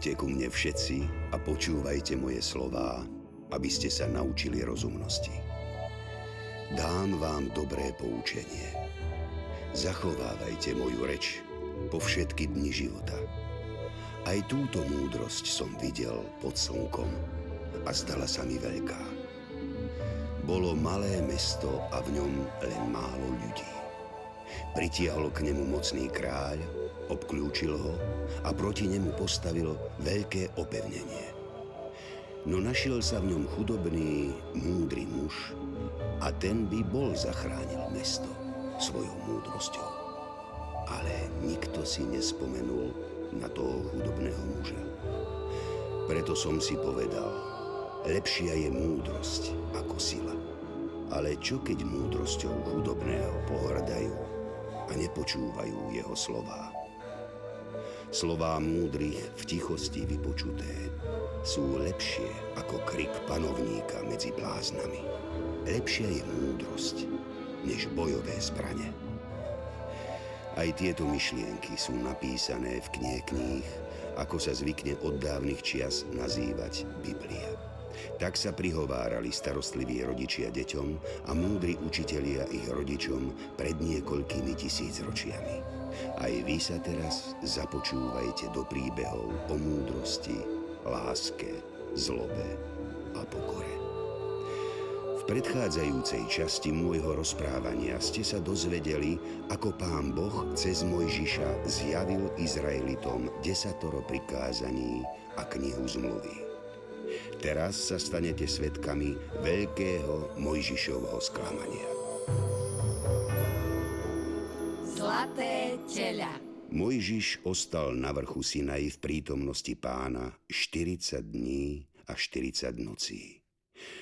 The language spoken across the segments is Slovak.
Poďte ku mne všetci a počúvajte moje slová, aby ste sa naučili rozumnosti. Dám vám dobré poučenie. Zachovávajte moju reč po všetky dni života. Aj túto múdrosť som videl pod slnkom a zdala sa mi veľká. Bolo malé mesto a v ňom len málo ľudí. Pritiahol k nemu mocný kráľ, obklúčil ho a proti nemu postavil veľké opevnenie. No našiel sa v ňom chudobný, múdry muž a ten by bol zachránil mesto svojou múdrosťou. Ale nikto si nespomenul na toho chudobného muža. Preto som si povedal, lepšia je múdrosť ako sila. Ale čo keď múdrosťou chudobného pohrdajú a nepočúvajú jeho slová? Slová múdrych v tichosti vypočuté sú lepšie ako krik panovníka medzi bláznami. Lepšia je múdrosť, než bojové zbrane. Aj tieto myšlienky sú napísané v knihe kníh, ako sa zvykne od dávnych čias nazývať Biblia. Tak sa prihovárali starostliví rodičia deťom a múdri učitelia ich rodičom pred niekoľkými tisíc ročiami. Aj vy sa teraz započúvajte do príbehov o múdrosti, láske, zlobe a pokore. V predchádzajúcej časti môjho rozprávania ste sa dozvedeli, ako pán Boh cez Mojžiša zjavil Izraelitom desatoro prikázaní a knihu zmluvy. Teraz sa stanete svetkami veľkého Mojžišovho sklamania. Teľa. Mojžiš ostal na vrchu Sinaj v prítomnosti pána 40 dní a 40 nocí.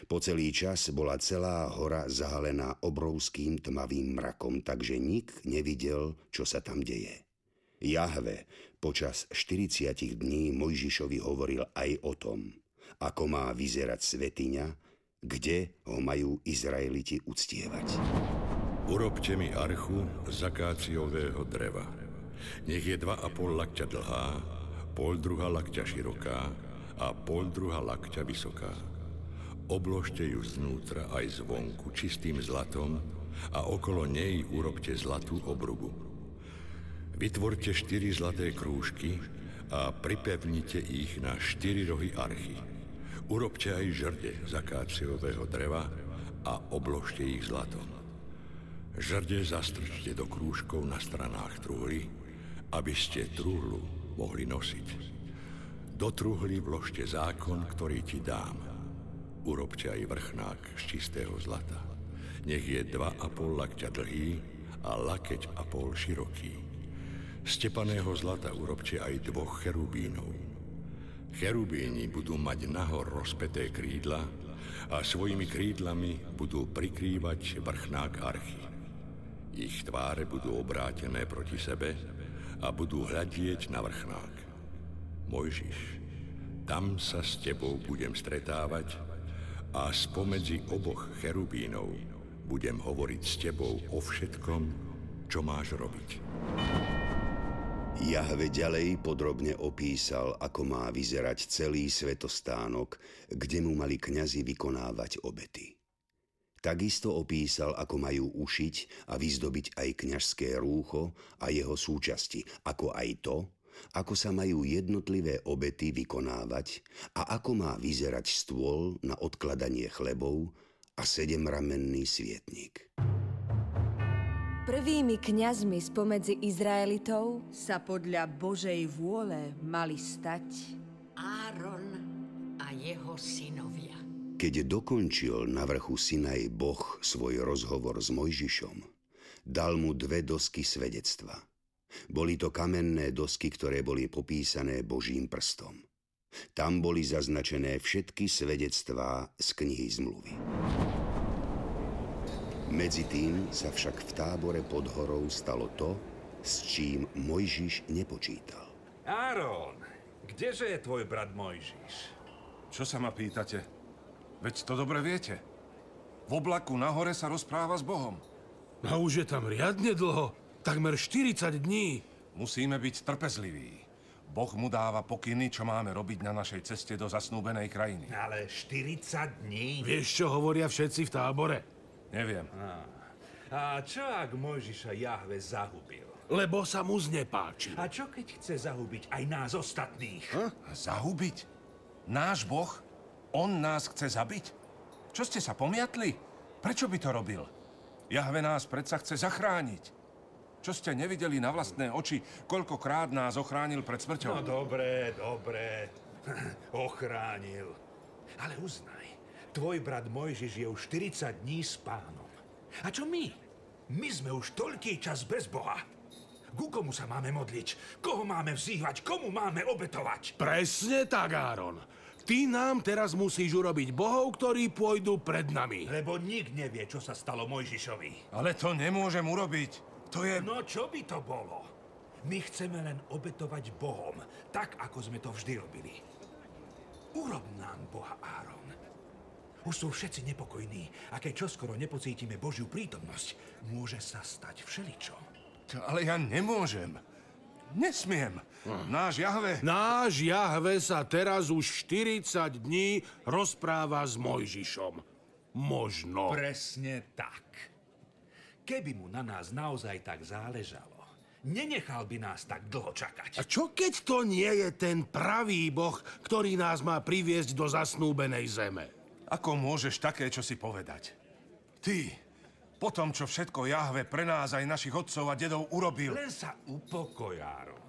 Po celý čas bola celá hora zahalená obrovským tmavým mrakom, takže nik nevidel, čo sa tam deje. Jahve počas 40 dní Mojžišovi hovoril aj o tom, ako má vyzerať svetiňa, kde ho majú Izraeliti uctievať. Urobte mi archu z akáciového dreva. Nech je dva a pol lakťa dlhá, pol druha lakťa široká a pol druha lakťa vysoká. Obložte ju znútra aj zvonku čistým zlatom a okolo nej urobte zlatú obrubu. Vytvorte štyri zlaté krúžky a pripevnite ich na štyri rohy archy. Urobte aj žrde z akáciového dreva a obložte ich zlatom. Žrde zastrčte do krúžkov na stranách truhly, aby ste truhlu mohli nosiť. Do truhly vložte zákon, ktorý ti dám. Urobte aj vrchnák z čistého zlata. Nech je dva a pol lakťa dlhý a lakeť a pol široký. Z tepaného zlata urobte aj dvoch cherubínov. Cherubíni budú mať nahor rozpeté krídla a svojimi krídlami budú prikrývať vrchnák archy. Ich tváre budú obrátené proti sebe a budú hľadieť na vrchnák. Mojžiš, tam sa s tebou budem stretávať a spomedzi oboch cherubínov budem hovoriť s tebou o všetkom, čo máš robiť. Jahve ďalej podrobne opísal, ako má vyzerať celý svetostánok, kde mu mali kňazi vykonávať obety. Takisto opísal, ako majú ušiť a vyzdobiť aj kňažské rúcho a jeho súčasti, ako aj to, ako sa majú jednotlivé obety vykonávať a ako má vyzerať stôl na odkladanie chlebov a sedemramenný svietnik. Prvými kňazmi spomedzi Izraelitov sa podľa Božej vôle mali stať Áron a jeho synovia. Keď dokončil na vrchu Sinaj Boh svoj rozhovor s Mojžišom, dal mu dve dosky svedectva. Boli to kamenné dosky, ktoré boli popísané Božím prstom. Tam boli zaznačené všetky svedectvá z knihy zmluvy. Medzi tým sa však v tábore pod horou stalo to, s čím Mojžiš nepočítal. Áron, kdeže je tvoj brat Mojžiš? Čo sa ma pýtate? Veď to dobre viete. V oblaku nahore sa rozpráva s Bohom. A už je tam riadne dlho. Takmer 40 dní. Musíme byť trpezliví. Boh mu dáva pokyny, čo máme robiť na našej ceste do zasnúbenej krajiny. Ale 40 dní? Vieš, čo hovoria všetci v tábore? Neviem. A čo ak Mojžiša Jahve zahubil? Lebo sa mu znepáči. A čo keď chce zahubiť aj nás ostatných? Zahubiť? Náš Boh? On nás chce zabiť? Čo ste sa pomiatli? Prečo by to robil? Jahve nás predsa chce zachrániť. Čo ste nevideli na vlastné oči, koľkokrát nás ochránil pred No smrťou? dobre, dobre. Ochránil. Ale uznaj, tvoj brat Mojžiš je už 40 dní s pánom. A čo my? My sme už toľký čas bez Boha. Ku komu sa máme modliť? Koho máme vzývať? Komu máme obetovať? Presne tak, Áron. Ty nám teraz musíš urobiť bohov, ktorí pôjdu pred nami. Lebo nik nevie, čo sa stalo Mojžišovi. Ale to nemôžem urobiť. To je... No čo by to bolo? My chceme len obetovať Bohom, tak ako sme to vždy robili. Urob nám Boha, Áron. Už sú všetci nepokojní a keď čoskoro nepocítime Božiu prítomnosť, môže sa stať všeličo. To- Ale ja nemôžem. Nesmiem. Náš Jahve... Náš Jahve sa teraz už 40 dní rozpráva s Mojžišom. Možno. Presne tak. Keby mu na nás naozaj tak záležalo, nenechal by nás tak dlho A čakať. čo keď to nie je ten pravý boh, ktorý nás má priviesť do zasnúbenej zeme? Ako môžeš také, čo si povedať? Ty, po tom, čo všetko Jahve pre nás aj našich otcov a dedov urobil, Len sa upokoj, Áron.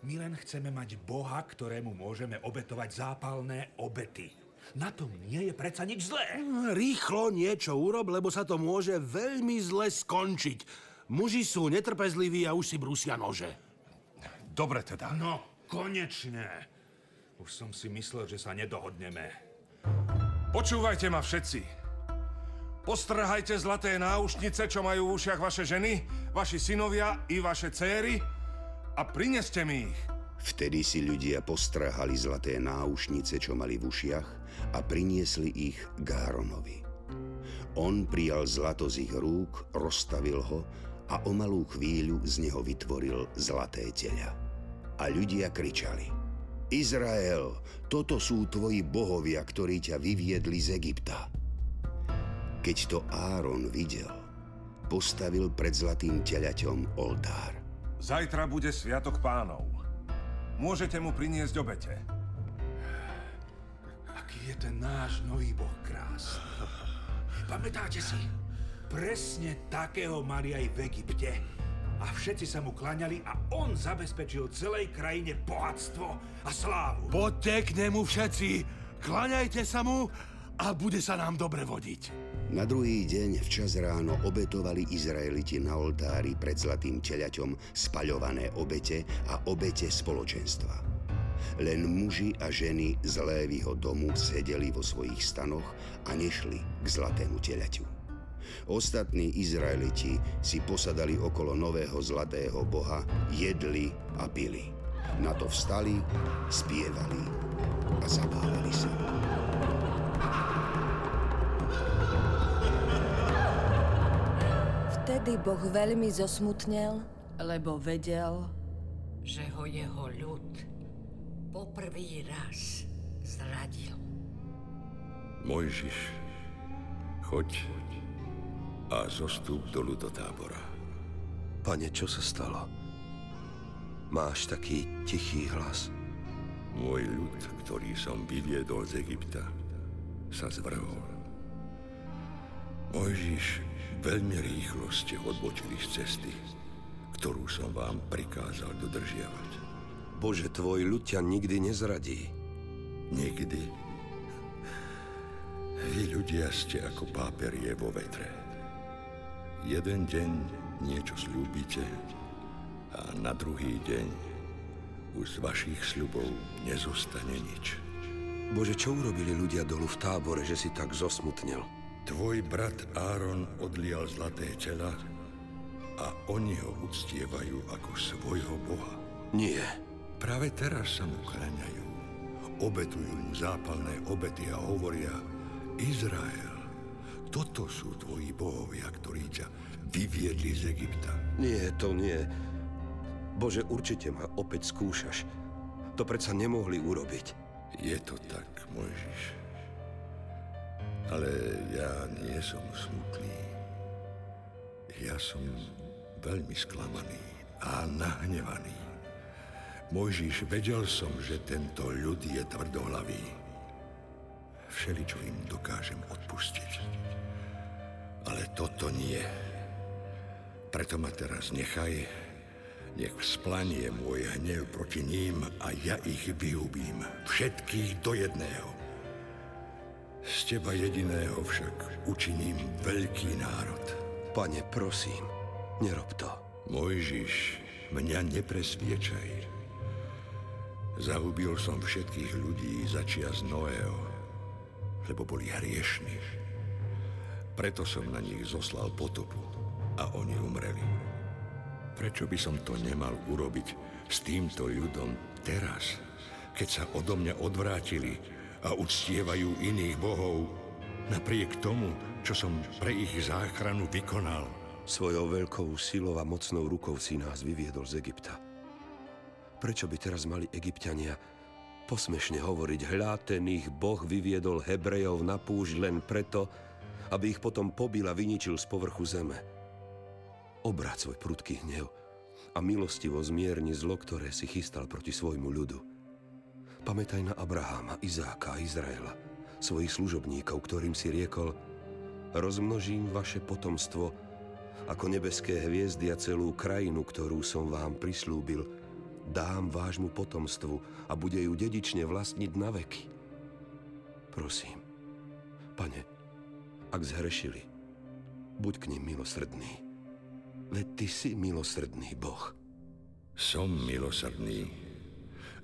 My len chceme mať Boha, ktorému môžeme obetovať zápalné obety. Na tom nie je predsa nič zlé. Rýchlo niečo urob, lebo sa to môže veľmi zle skončiť. Muži sú netrpezliví a už si brúsia nože. dobre teda. No, konečne. Už som si myslel, že sa nedohodneme. Počúvajte ma všetci. Postrhajte zlaté náušnice, čo majú v ušiach vaše ženy, vaši synovia i vaše céry a prineste mi ich. Vtedy si ľudia postrhali zlaté náušnice, čo mali v ušiach a priniesli ich k Áronovi. On prijal zlato z ich rúk, rozstavil ho a o malú chvíľu z neho vytvoril zlaté teľa. A ľudia kričali. Izrael, toto sú tvoji bohovia, ktorí ťa vyviedli z Egypta. Keď to Áron videl, postavil pred zlatým teľaťom oltár. Zajtra bude Sviatok pánov. Môžete mu priniesť obete. Aký je ten náš nový Boh krásny. Pamätáte si? Presne takého mali aj v Egypte. A všetci sa mu klaňali a on zabezpečil celej krajine bohatstvo a slávu. Poďte k nemu všetci, klaňajte sa mu a bude sa nám dobre vodiť. Na druhý deň včas ráno obetovali Izraeliti na oltári pred zlatým teľaťom spaľované obete a obete spoločenstva. Len muži a ženy z Lévyho domu sedeli vo svojich stanoch a nešli k zlatému teľaťu. Ostatní Izraeliti si posadali okolo nového zlatého boha, jedli a pili. Na to vstali, spievali a zabávali sa. Vtedy Boh veľmi zosmutnel, lebo vedel, že ho jeho ľud poprvý raz zradil. Mojžiš, choď a zostup dolu do tábora. Pane, čo sa stalo? Máš taký tichý hlas. Môj ľud, ktorý som vyviedol z Egypta, sa zvrhol. Mojžiš, veľmi rýchlo ste odbočili z cesty, ktorú som vám prikázal dodržiavať. Bože, tvoj ľud ťa nikdy nezradí. Nikdy. Vy ľudia ste ako páperie vo vetre. Jeden deň niečo slúbite a na druhý deň už z vašich sľubov nezostane nič. Bože, čo urobili ľudia dolu v tábore, že si tak zosmutnil? Tvoj brat Áron odlial zlaté tela a oni ho uctievajú ako svojho boha. Nie. Práve teraz sa mu kláňajú. Obetujú mu zápalné obety a hovoria Izrael, toto sú tvoji bohovia, ktorí ťa vyviedli z Egypta. Nie, to nie. Bože, určite ma opäť skúšaš. to predsa nemohli urobiť. Je to tak, Mojžiš. Ale ja nie som smutný. Ja som veľmi sklamaný a nahnevaný. Mojžiš, vedel som, že tento ľud je tvrdohlavý. Všeličo im dokážem odpustiť. Ale toto nie. Preto ma teraz nechaj, nech vzplanie môj hnev proti ním a ja ich vyhubím. Všetkých do jedného. Z teba jediného však učiním veľký národ. Pane, prosím, nerob to. Mojžiš, mňa nepresviečaj. Zahubil som všetkých ľudí za čias Noého, lebo boli hriešni. Preto som na nich zoslal potopu a oni umreli. Prečo by som to nemal urobiť s týmto ľudom teraz, keď sa odo mňa odvrátili a uctievajú iných bohov, napriek tomu, čo som pre ich záchranu vykonal? Svojou veľkou silou a mocnou rukou si nás vyviedol z Egypta. Prečo by teraz mali egyptiania posmešne hovoriť, hľa ten ich boh vyviedol Hebrejov na púšť len preto, aby ich potom pobil a vyničil z povrchu zeme. Obráť svoj prudký hnev a milostivo zmierni zlo, ktoré si chystal proti svojmu ľudu. Pamätaj na Abraháma, Izáka a Izraela, svojich služobníkov, ktorým si riekol, rozmnožím vaše potomstvo ako nebeské hviezdy a celú krajinu, ktorú som vám prislúbil – dám vášmu potomstvu a bude ju dedične vlastniť na veky. Prosím, pane, ak zhrešili, buď k ním milosrdný. Veď ty si milosrdný Boh. Som milosrdný,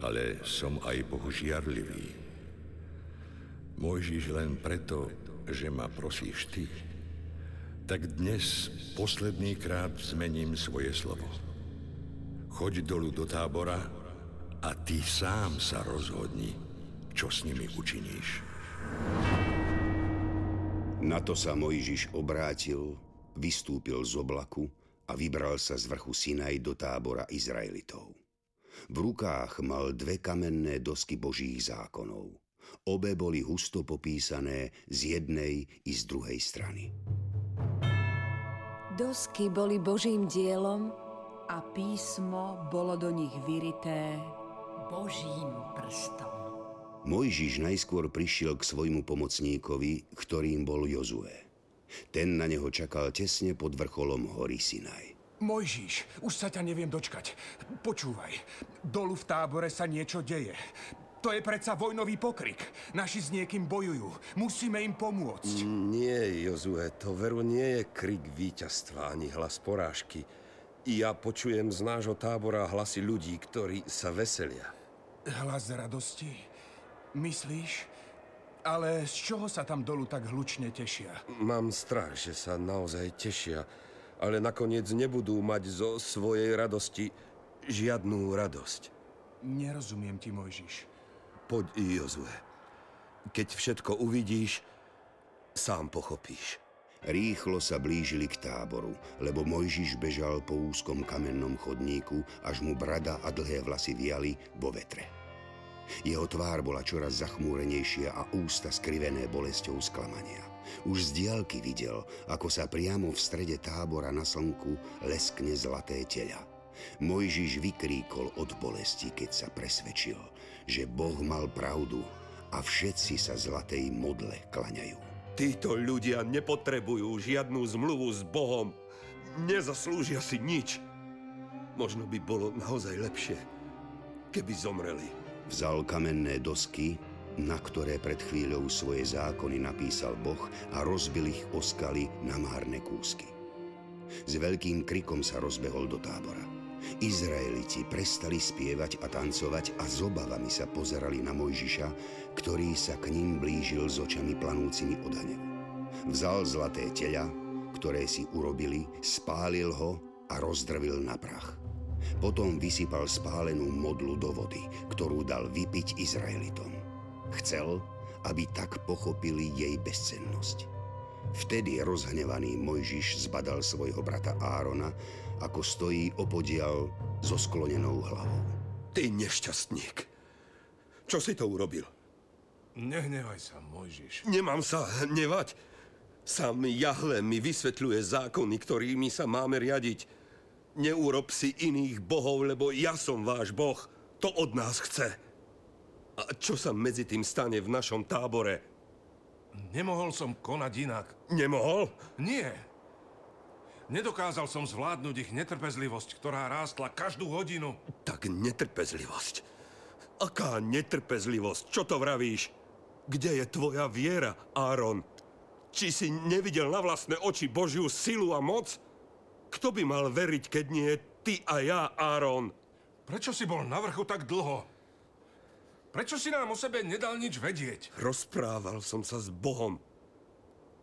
ale som aj Boh žiarlivý. Mojžiš len preto, že ma prosíš ty, tak dnes posledný krát zmením svoje slovo. Choď dolu do tábora a ty sám sa rozhodni, čo s nimi učiníš. Na to sa Mojžiš obrátil, vystúpil z oblaku a vybral sa z vrchu Sinaj do tábora Izraelitov. V rukách mal dve kamenné dosky božích zákonov. Obe boli husto popísané z jednej i z druhej strany. Dosky boli božím dielom a písmo bolo do nich vyrité Božím prstom. Mojžiš najskôr prišiel k svojmu pomocníkovi, ktorým bol Jozue. Ten na neho čakal tesne pod vrcholom hory Sinaj. Mojžiš, už sa ťa neviem dočkať. Počúvaj, dolu v tábore sa niečo deje. To je predsa vojnový pokrik. Naši s niekým bojujú. Musíme im pomôcť. Nie, Jozue, to veru nie je krik víťazstva ani hlas porážky. Ja počujem z nášho tábora hlasy ľudí, ktorí sa veselia. Hlas radosti? Myslíš? Ale z čoho sa tam dolu tak hlučne tešia? Mám strach, že sa naozaj tešia, ale nakoniec nebudú mať zo svojej radosti žiadnu radosť. Nerozumiem ti, Mojžiš. Poď, Jozue. Keď všetko uvidíš, sám pochopíš. Rýchlo sa blížili k táboru, lebo Mojžiš bežal po úzkom kamennom chodníku, až mu brada a dlhé vlasy viali vo vetre. Jeho tvár bola čoraz zachmúrenejšia a ústa skrivené bolesťou sklamania. Už z diálky videl, ako sa priamo v strede tábora na slnku leskne zlaté teľa. Mojžiš vykríkol od bolesti, keď sa presvedčil, že Boh mal pravdu a všetci sa zlatej modle klaňajú. Títo ľudia nepotrebujú žiadnu zmluvu s Bohom. Nezaslúžia si nič. Možno by bolo naozaj lepšie, keby zomreli. Vzal kamenné dosky, na ktoré pred chvíľou svoje zákony napísal Boh a rozbil ich o skaly na márne kúsky. S veľkým krikom sa rozbehol do tábora. Izraeliti prestali spievať a tancovať a s obavami sa pozerali na Mojžiša, ktorý sa k ním blížil s očami planúcimi od hnevu. Vzal zlaté teľa, ktoré si urobili, spálil ho a rozdrvil na prach. Potom vysypal spálenú modlu do vody, ktorú dal vypiť Izraelitom. Chcel, aby tak pochopili jej bezcennosť. Vtedy rozhnevaný Mojžiš zbadal svojho brata Árona ako stojí opodial so sklonenou hlavou. Ty nešťastník, Čo si to urobil? Nehnevaj sa, Mojžiš. Nemám sa hnevať. Sám Jahle mi vysvetľuje zákony, ktorými sa máme riadiť. Neurob si iných bohov, lebo ja som váš boh. To od nás chce. A čo sa medzi tým stane v našom tábore? Nemohol som konať inak. Nemohol? Nie. Nedokázal som zvládnuť ich netrpezlivosť, ktorá rástla každú hodinu. Tak netrpezlivosť. Aká netrpezlivosť? Čo to vravíš? Kde je tvoja viera, Áron? Či si nevidel na vlastné oči Božiu silu a moc? Kto by mal veriť, keď nie ty a ja, Áron? Prečo si bol na vrchu tak dlho? Prečo si nám o sebe nedal nič vedieť? Rozprával som sa s Bohom.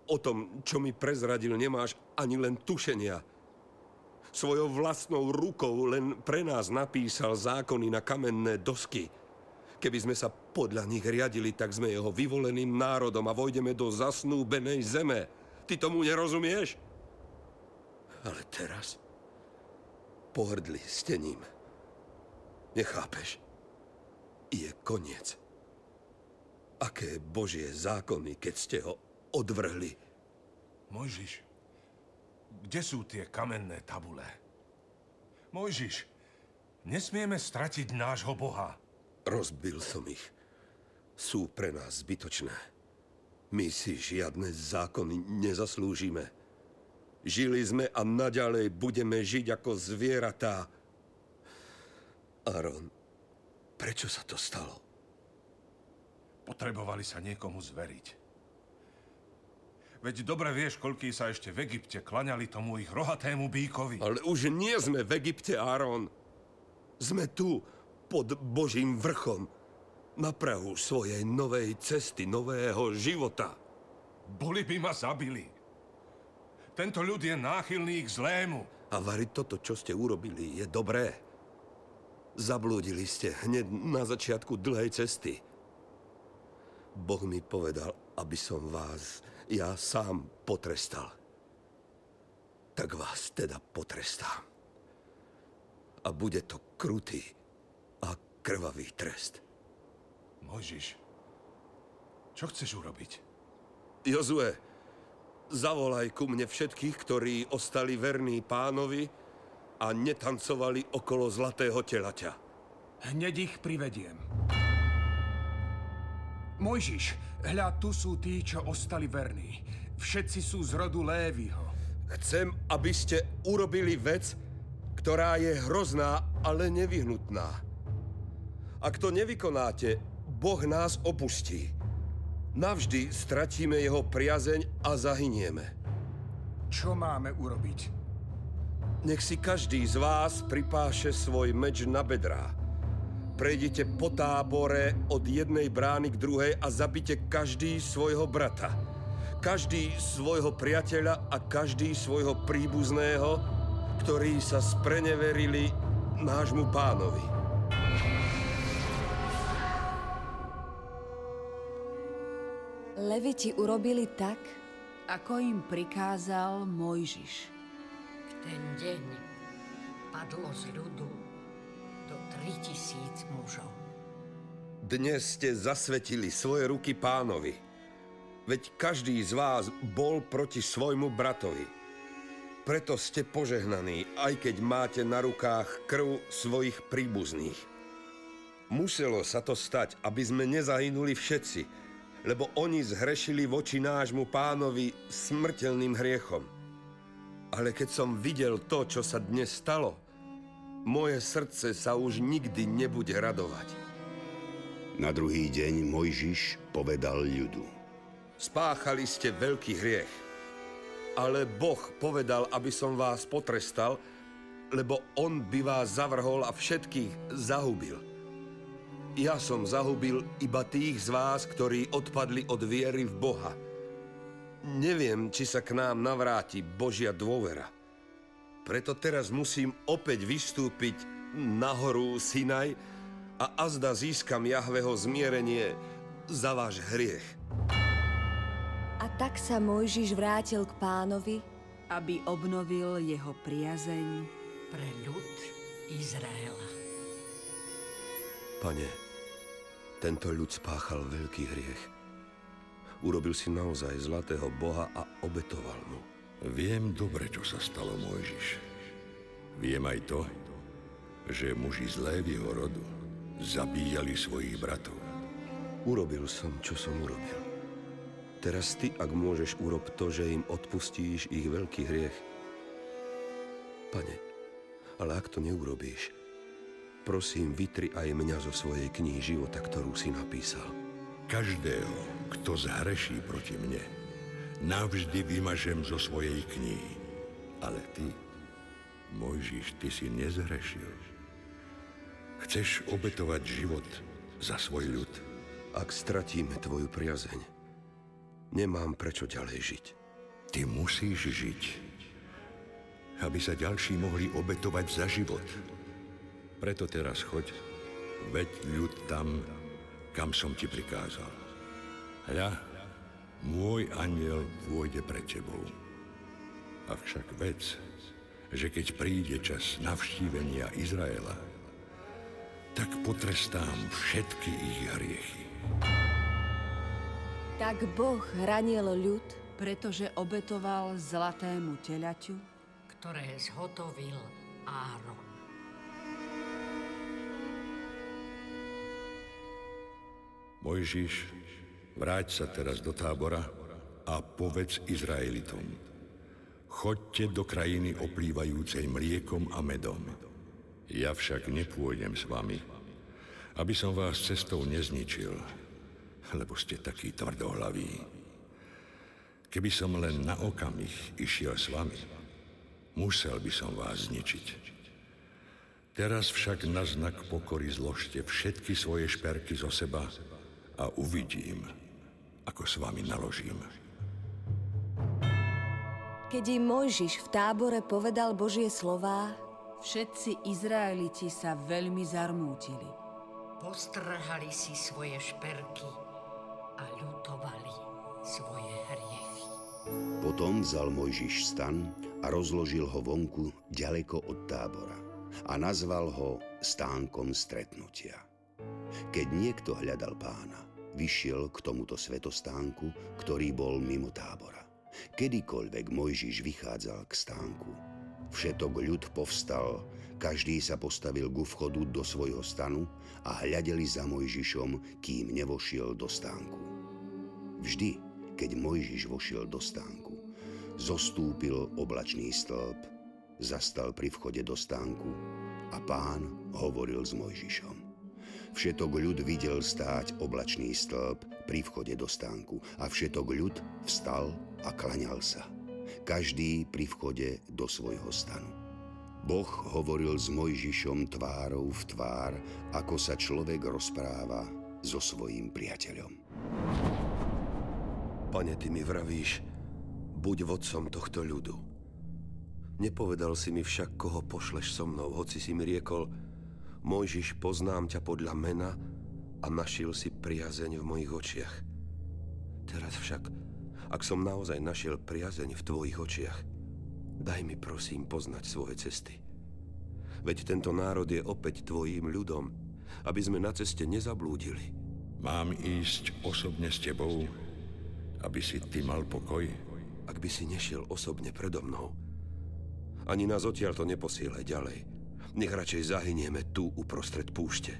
O tom, čo mi prezradil, nemáš ani len tušenia. Svojou vlastnou rukou len pre nás napísal zákony na kamenné dosky – Keby sme sa podľa nich riadili, tak sme jeho vyvoleným národom a vojdeme do zasnúbenej zeme. Ty tomu nerozumieš? Ale teraz pohrdli ste ním. Nechápeš? Je koniec. Aké božie zákony, keď ste ho odvrhli? Mojžiš, kde sú tie kamenné tabule? Mojžiš, nesmieme stratiť nášho Boha. Rozbil som ich. Sú pre nás zbytočné. My si žiadne zákony nezaslúžime. Žili sme a naďalej budeme žiť ako zvieratá. Aaron, prečo sa to stalo? Potrebovali sa niekomu zveriť. Veď dobre vieš, koľký sa ešte v Egypte klaňali tomu ich rohatému bíkovi. Ale už nie sme v Egypte, Aaron. Sme tu, pod Božím vrchom, na prahu svojej novej cesty, nového života. Boli by ma zabili. Tento ľud je náchylný k zlému. A Vary, toto, čo ste urobili, je dobré. Zablúdili ste hneď na začiatku dlhej cesty. Boh mi povedal, aby som vás ja sám potrestal. Tak vás teda potrestám. A bude to krutý, krvavý trest. Mojžiš, čo chceš urobiť? Jozue, zavolaj ku mne všetkých, ktorí ostali verní pánovi a netancovali okolo zlatého telaťa. Hneď ich privediem. Mojžiš, hľa, tu sú tí, čo ostali verní. Všetci sú z rodu Lévyho. Chcem, aby ste urobili vec, ktorá je hrozná, ale nevyhnutná. Ak to nevykonáte, Boh nás opustí. Navždy stratíme jeho priazeň a zahynieme. Čo máme urobiť? Nech si každý z vás pripáše svoj meč na bedrá. Prejdite po tábore od jednej brány k druhej a zabite každý svojho brata. Každý svojho priateľa a každý svojho príbuzného, ktorí sa spreneverili nášmu pánovi. Leviti urobili tak, ako im prikázal Mojžiš. Ten deň padlo z ľudu do 3000 mužov. Dnes ste zasvetili svoje ruky pánovi. Veď každý z vás bol proti svojmu bratovi. Preto ste požehnaní, aj keď máte na rukách krv svojich príbuzných. Muselo sa to stať, aby sme nezahynuli všetci, lebo oni zhrešili voči nášmu pánovi smrteľným hriechom. Ale keď som videl to, čo sa dnes stalo, moje srdce sa už nikdy nebude radovať. Na druhý deň Mojžiš povedal ľudu. Spáchali ste veľký hriech, ale Boh povedal, aby som vás potrestal, lebo On by vás zavrhol a všetkých zahubil. Ja som zahubil iba tých z vás, ktorí odpadli od viery v Boha. Neviem, či sa k nám navráti Božia dôvera. Preto teraz musím opäť vystúpiť nahoru Sinaj a azda získam Jahveho zmierenie za váš hriech. A tak sa Mojžiš vrátil k pánovi, aby obnovil jeho priazeň pre ľud Izraela. Pane, Tento ľud spáchal veľký hriech. Urobil si naozaj zlatého Boha a obetoval mu. Viem dobre, čo sa stalo Mojžiš. Viem aj to, že muži z Lévyho rodu zabíjali svojich bratov. Urobil som, čo som urobil. Teraz ty, ak môžeš, urob to, že im odpustíš ich veľký hriech. Pane, ale ak to neurobíš, prosím, vytri aj mňa zo svojej knihy života, ktorú si napísal. Každého, kto zhreší proti mne, navždy vymažem zo svojej knihy. Ale ty, Mojžiš, ty si nezhrešil. Chceš obetovať život za svoj ľud. Ak stratíme tvoju priazeň, nemám prečo ďalej žiť. Ty musíš žiť, aby sa ďalší mohli obetovať za život. Preto teraz choď, veď ľud tam, kam som ti prikázal. Hľa, môj aniel pôjde pred tebou. Avšak vec, že keď príde čas navštívenia Izraela, tak potrestám všetky ich hriechy. Tak Boh hranil ľud, pretože obetoval zlatému telaťu, ktoré zhotovil Áron. Mojžiš, vráť sa teraz do tábora a povedz Izraelitom. Choďte do krajiny oplývajúcej mliekom a medom. Ja však nepôjdem s vami, aby som vás cestou nezničil, lebo ste takí tvrdohlaví. Keby som len na okamih išiel s vami, musel by som vás zničiť. Teraz však na znak pokory zložte všetky svoje šperky zo seba a uvidím, ako s vami naložím. keď im Mojžiš v tábore povedal Božie slová, všetci Izraeliti sa veľmi zarmútili. Postrhali si svoje šperky a ľutovali svoje hriechy. Potom vzal Mojžiš stan a rozložil ho vonku ďaleko od tábora a nazval ho stánkom stretnutia. Keď niekto hľadal pána, vyšiel k tomuto svetostánku, ktorý bol mimo tábora. Kedykoľvek Mojžiš vychádzal k stánku, všetok ľud povstal, každý sa postavil ku vchodu do svojho stanu a hľadeli za Mojžišom, kým nevošiel do stánku. Vždy, keď Mojžiš vošiel do stánku, zostúpil oblačný stĺp, zastal pri vchode do stánku a pán hovoril s Mojžišom. Všetok ľud videl stáť oblačný stĺp pri vchode do stánku a všetok ľud vstal a klaňal sa. Každý pri vchode do svojho stanu. Boh hovoril s Mojžišom tvárou v tvár, ako sa človek rozpráva so svojím priateľom. Pane, ty mi vravíš, buď vodcom tohto ľudu. Nepovedal si mi však, koho pošleš so mnou, hoci si mi riekol, Mojžiš, poznám ťa podľa mena a našiel si priazeň v mojich očiach. Teraz však, ak som naozaj našiel priazeň v tvojich očiach, daj mi prosím poznať svoje cesty. Veď tento národ je opäť tvojím ľudom, aby sme na ceste nezablúdili. Mám ísť osobne s tebou, aby si ty mal pokoj? Ak by si nešiel osobne predo mnou, ani nás odtiaľ to neposielaj ďalej. Nech radšej zahynieme tu uprostred púšte.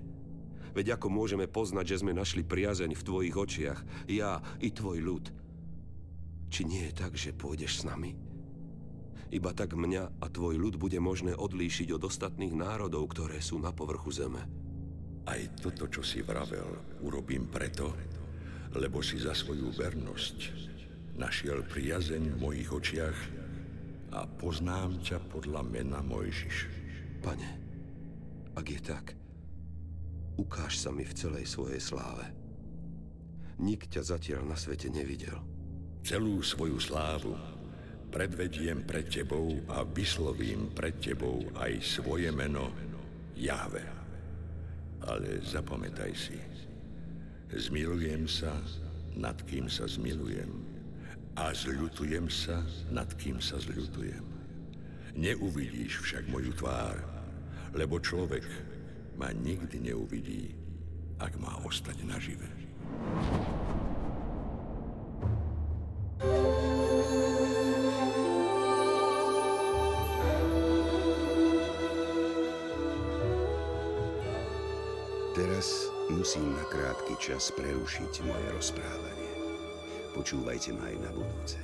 Veď ako môžeme poznať, že sme našli priazeň v tvojich očiach, ja i tvoj ľud? Či nie je tak, že pôjdeš s nami? Iba tak mňa a tvoj ľud bude možné odlíšiť od ostatných národov, ktoré sú na povrchu zeme. Aj toto, čo si vravel, urobím preto, lebo si za svoju vernosť našiel priazeň v mojich očiach a poznám ťa podľa mena Mojžiš. Pane, ak je tak, ukáž sa mi v celej svojej sláve. Nik ťa zatiaľ na svete nevidel. Celú svoju slávu predvediem pred tebou a vyslovím pred tebou aj svoje meno Jahve. Ale zapamätaj si, zmilujem sa, nad kým sa zmilujem a zľutujem sa, nad kým sa zľutujem. Neuvidíš však moju tvár, lebo človek ma nikdy neuvidí ak má ostať nažive. Teraz musím na krátky čas prerušiť moje rozprávanie. Počúvajte ma aj na budúce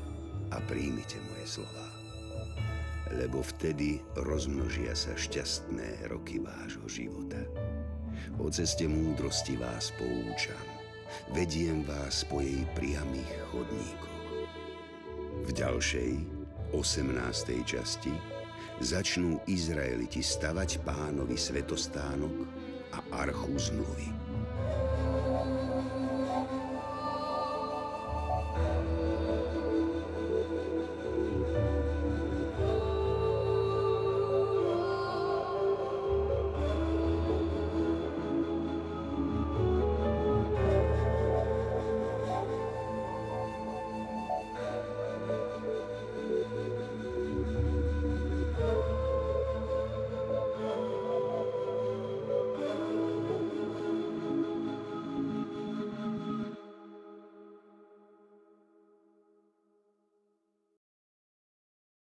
a príjmite moje slová. Lebo vtedy rozmnožia sa šťastné roky vášho života. O ceste múdrosti vás poučam. Vediem vás po jej priamých chodníkoch. V ďalšej, 18. časti, začnú Izraeliti stavať pánovi svetostánok a archu zmluvy.